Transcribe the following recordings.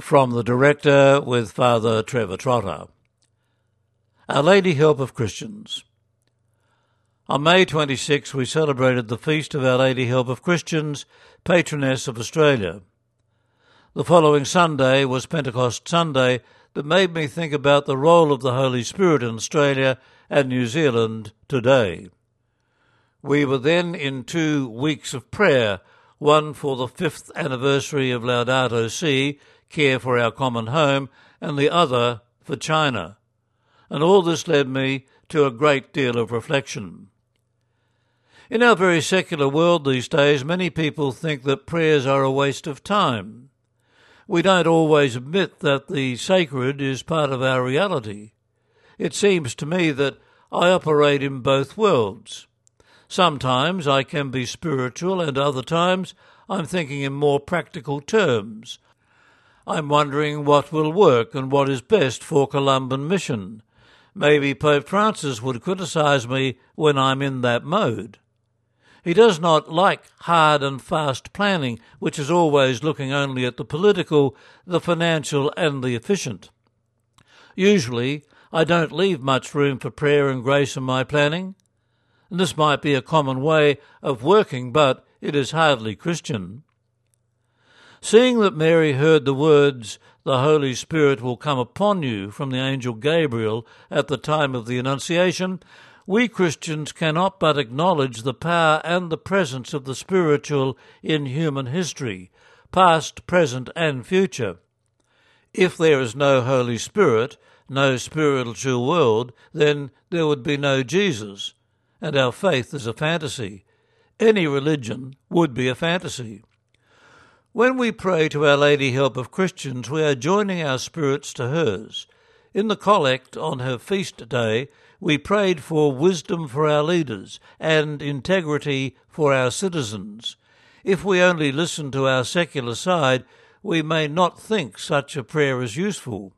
From the director with Father Trevor Trotter. Our Lady Help of Christians. On May 26 we celebrated the feast of Our Lady Help of Christians, patroness of Australia. The following Sunday was Pentecost Sunday that made me think about the role of the Holy Spirit in Australia and New Zealand today. We were then in two weeks of prayer, one for the fifth anniversary of Laudato Si, care for our common home, and the other for China. And all this led me to a great deal of reflection. In our very secular world these days, many people think that prayers are a waste of time. We don't always admit that the sacred is part of our reality. It seems to me that I operate in both worlds. Sometimes I can be spiritual, and other times I'm thinking in more practical terms. I'm wondering what will work and what is best for Columban mission. Maybe Pope Francis would criticize me when I'm in that mode. He does not like hard and fast planning, which is always looking only at the political, the financial, and the efficient. Usually, I don't leave much room for prayer and grace in my planning. This might be a common way of working, but it is hardly Christian. Seeing that Mary heard the words, The Holy Spirit will come upon you from the angel Gabriel at the time of the Annunciation, we Christians cannot but acknowledge the power and the presence of the spiritual in human history, past, present, and future. If there is no Holy Spirit, no spiritual world, then there would be no Jesus, and our faith is a fantasy. Any religion would be a fantasy. When we pray to Our Lady Help of Christians, we are joining our spirits to hers. In the collect on her feast day, we prayed for wisdom for our leaders and integrity for our citizens. If we only listen to our secular side, we may not think such a prayer is useful.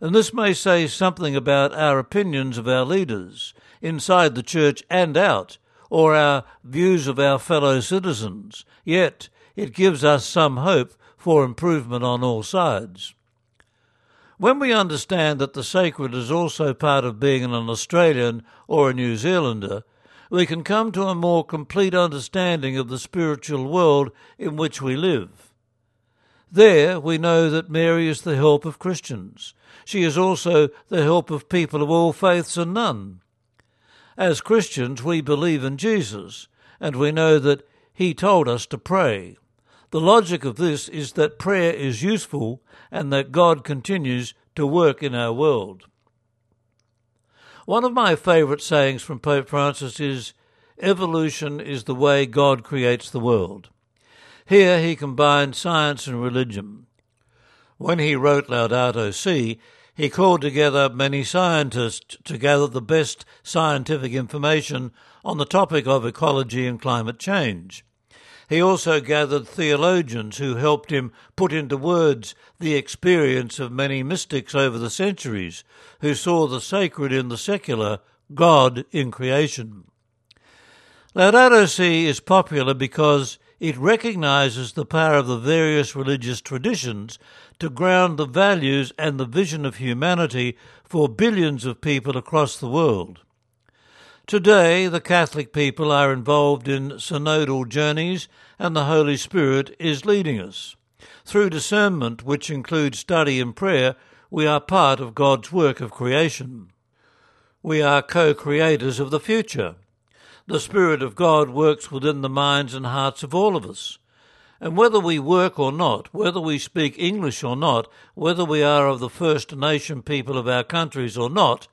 And this may say something about our opinions of our leaders, inside the church and out, or our views of our fellow citizens, yet it gives us some hope for improvement on all sides. When we understand that the sacred is also part of being an Australian or a New Zealander, we can come to a more complete understanding of the spiritual world in which we live. There we know that Mary is the help of Christians. She is also the help of people of all faiths and none. As Christians, we believe in Jesus, and we know that He told us to pray. The logic of this is that prayer is useful and that God continues to work in our world. One of my favourite sayings from Pope Francis is Evolution is the way God creates the world. Here he combined science and religion. When he wrote Laudato Si, he called together many scientists to gather the best scientific information on the topic of ecology and climate change. He also gathered theologians who helped him put into words the experience of many mystics over the centuries who saw the sacred in the secular, God in creation. Laudato Si is popular because it recognizes the power of the various religious traditions to ground the values and the vision of humanity for billions of people across the world. Today, the Catholic people are involved in synodal journeys, and the Holy Spirit is leading us. Through discernment, which includes study and prayer, we are part of God's work of creation. We are co creators of the future. The Spirit of God works within the minds and hearts of all of us. And whether we work or not, whether we speak English or not, whether we are of the First Nation people of our countries or not,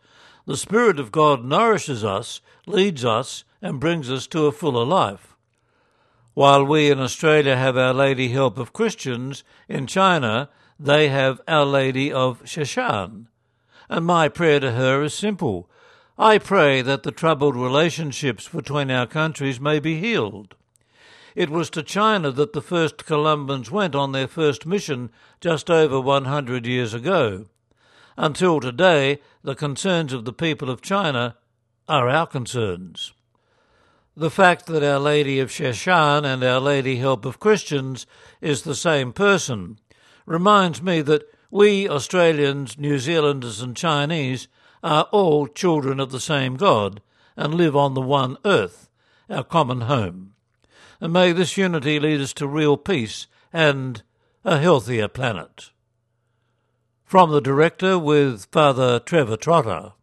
the Spirit of God nourishes us, leads us, and brings us to a fuller life. While we in Australia have Our Lady Help of Christians, in China they have Our Lady of Sheshan. And my prayer to her is simple. I pray that the troubled relationships between our countries may be healed. It was to China that the first Columbans went on their first mission just over 100 years ago. Until today, the concerns of the people of China are our concerns. The fact that Our Lady of Sheshan and Our Lady Help of Christians is the same person reminds me that we Australians, New Zealanders, and Chinese are all children of the same God and live on the one earth, our common home. And may this unity lead us to real peace and a healthier planet. From the director with Father Trevor Trotter.